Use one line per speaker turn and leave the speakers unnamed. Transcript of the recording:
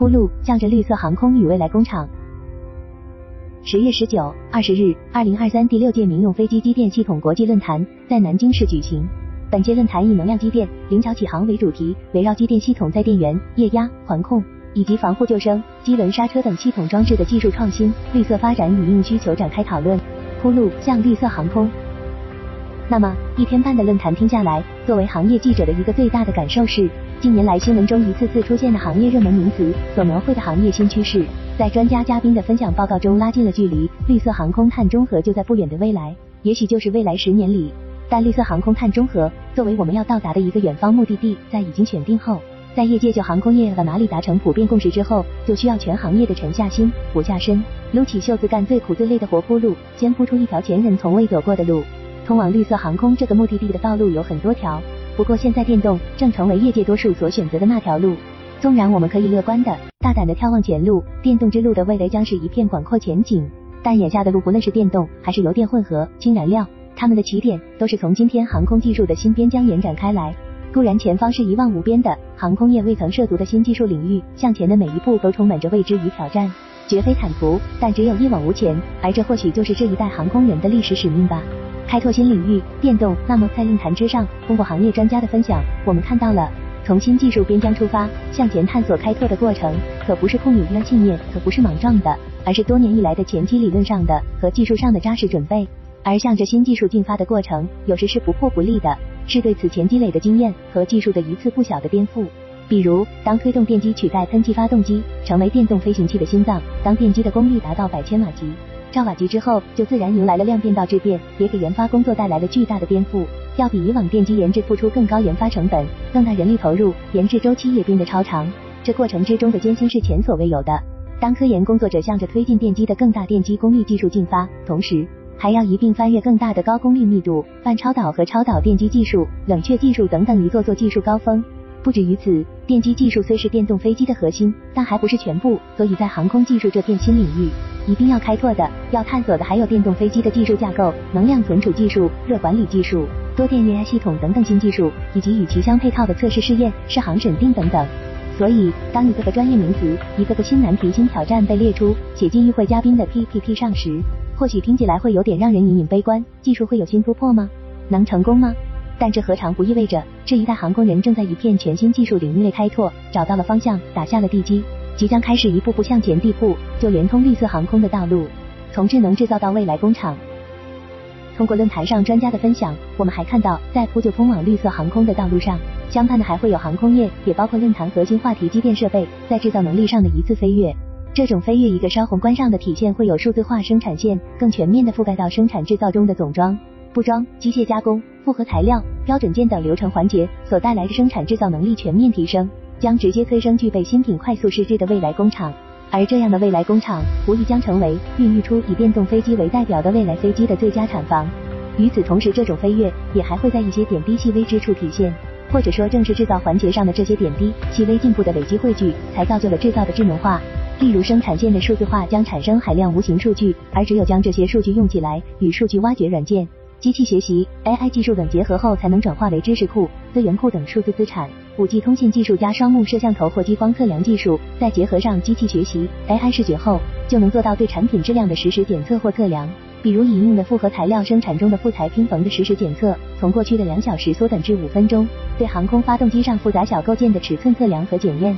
铺路，向着绿色航空与未来工厂。十月十九、二十日，二零二三第六届民用飞机机电系统国际论坛在南京市举行。本届论坛以能量机电、灵巧起航为主题，围绕机电系统在电源、液压、环控以及防护救生、机轮刹车等系统装置的技术创新、绿色发展与应需求展开讨论，铺路向绿色航空。那么一天半的论坛听下来，作为行业记者的一个最大的感受是，近年来新闻中一次次出现的行业热门名词所描绘的行业新趋势，在专家嘉宾的分享报告中拉近了距离。绿色航空碳中和就在不远的未来，也许就是未来十年里。但绿色航空碳中和作为我们要到达的一个远方目的地，在已经选定后，在业界就航空业和哪里达成普遍共识之后，就需要全行业的沉下心、俯下身，撸起袖子干最苦最累的活铺路，先铺出一条前人从未走过的路。通往绿色航空这个目的地的道路有很多条，不过现在电动正成为业界多数所选择的那条路。纵然我们可以乐观的、大胆的眺望前路，电动之路的未来将是一片广阔前景。但眼下的路，不论是电动还是油电混合、氢燃料，它们的起点都是从今天航空技术的新边疆延展开来。固然前方是一望无边的航空业未曾涉足的新技术领域，向前的每一步都充满着未知与挑战，绝非坦途，但只有一往无前。而这或许就是这一代航空人的历史使命吧。开拓新领域，电动。那么在论坛之上，通过行业专家的分享，我们看到了从新技术边疆出发，向前探索开拓的过程，可不是空有一颗信念，可不是莽撞的，而是多年以来的前期理论上的和技术上的扎实准备。而向着新技术进发的过程，有时是不破不立的，是对此前积累的经验和技术的一次不小的颠覆。比如，当推动电机取代喷气发动机，成为电动飞行器的心脏；当电机的功率达到百千瓦级。兆瓦级之后，就自然迎来了量变到质变，也给研发工作带来了巨大的颠覆，要比以往电机研制付出更高研发成本，更大人力投入，研制周期也变得超长。这过程之中的艰辛是前所未有的。当科研工作者向着推进电机的更大电机功率技术进发，同时还要一并翻越更大的高功率密度、半超导和超导电机技术、冷却技术等等一座座技术高峰。不止于此，电机技术虽是电动飞机的核心，但还不是全部。所以在航空技术这片新领域，一定要开拓的、要探索的还有电动飞机的技术架构、能量存储技术、热管理技术、多电液压系统等等新技术，以及与其相配套的测试试验、试航审定等等。所以，当一个个专业名词、一个个新难题、新挑战被列出，写进与会嘉宾的 PPT 上时，或许听起来会有点让人隐隐悲观。技术会有新突破吗？能成功吗？但这何尝不意味着这一代航空人正在一片全新技术领域内开拓，找到了方向，打下了地基，即将开始一步步向前地铺，就连通绿色航空的道路，从智能制造到未来工厂。通过论坛上专家的分享，我们还看到，在铺就通往绿色航空的道路上，相伴的还会有航空业，也包括论坛核心话题机电设备在制造能力上的一次飞跃。这种飞跃一个稍宏观上的体现，会有数字化生产线更全面的覆盖到生产制造中的总装。布装、机械加工、复合材料、标准件等流程环节所带来的生产制造能力全面提升，将直接催生具备新品快速试制的未来工厂。而这样的未来工厂，无疑将成为孕育出以电动飞机为代表的未来飞机的最佳产房。与此同时，这种飞跃也还会在一些点滴细微之处体现，或者说，正是制造环节上的这些点滴细微进步的累积汇聚，才造就了制造的智能化。例如，生产线的数字化将产生海量无形数据，而只有将这些数据用起来，与数据挖掘软件。机器学习、AI 技术等结合后，才能转化为知识库、资源库等数字资产。五 G 通信技术加双目摄像头或激光测量技术，再结合上机器学习、AI 视觉后，就能做到对产品质量的实时检测或测量。比如引用的复合材料生产中的复材拼缝的实时检测，从过去的两小时缩短至五分钟；对航空发动机上复杂小构件的尺寸测量和检验。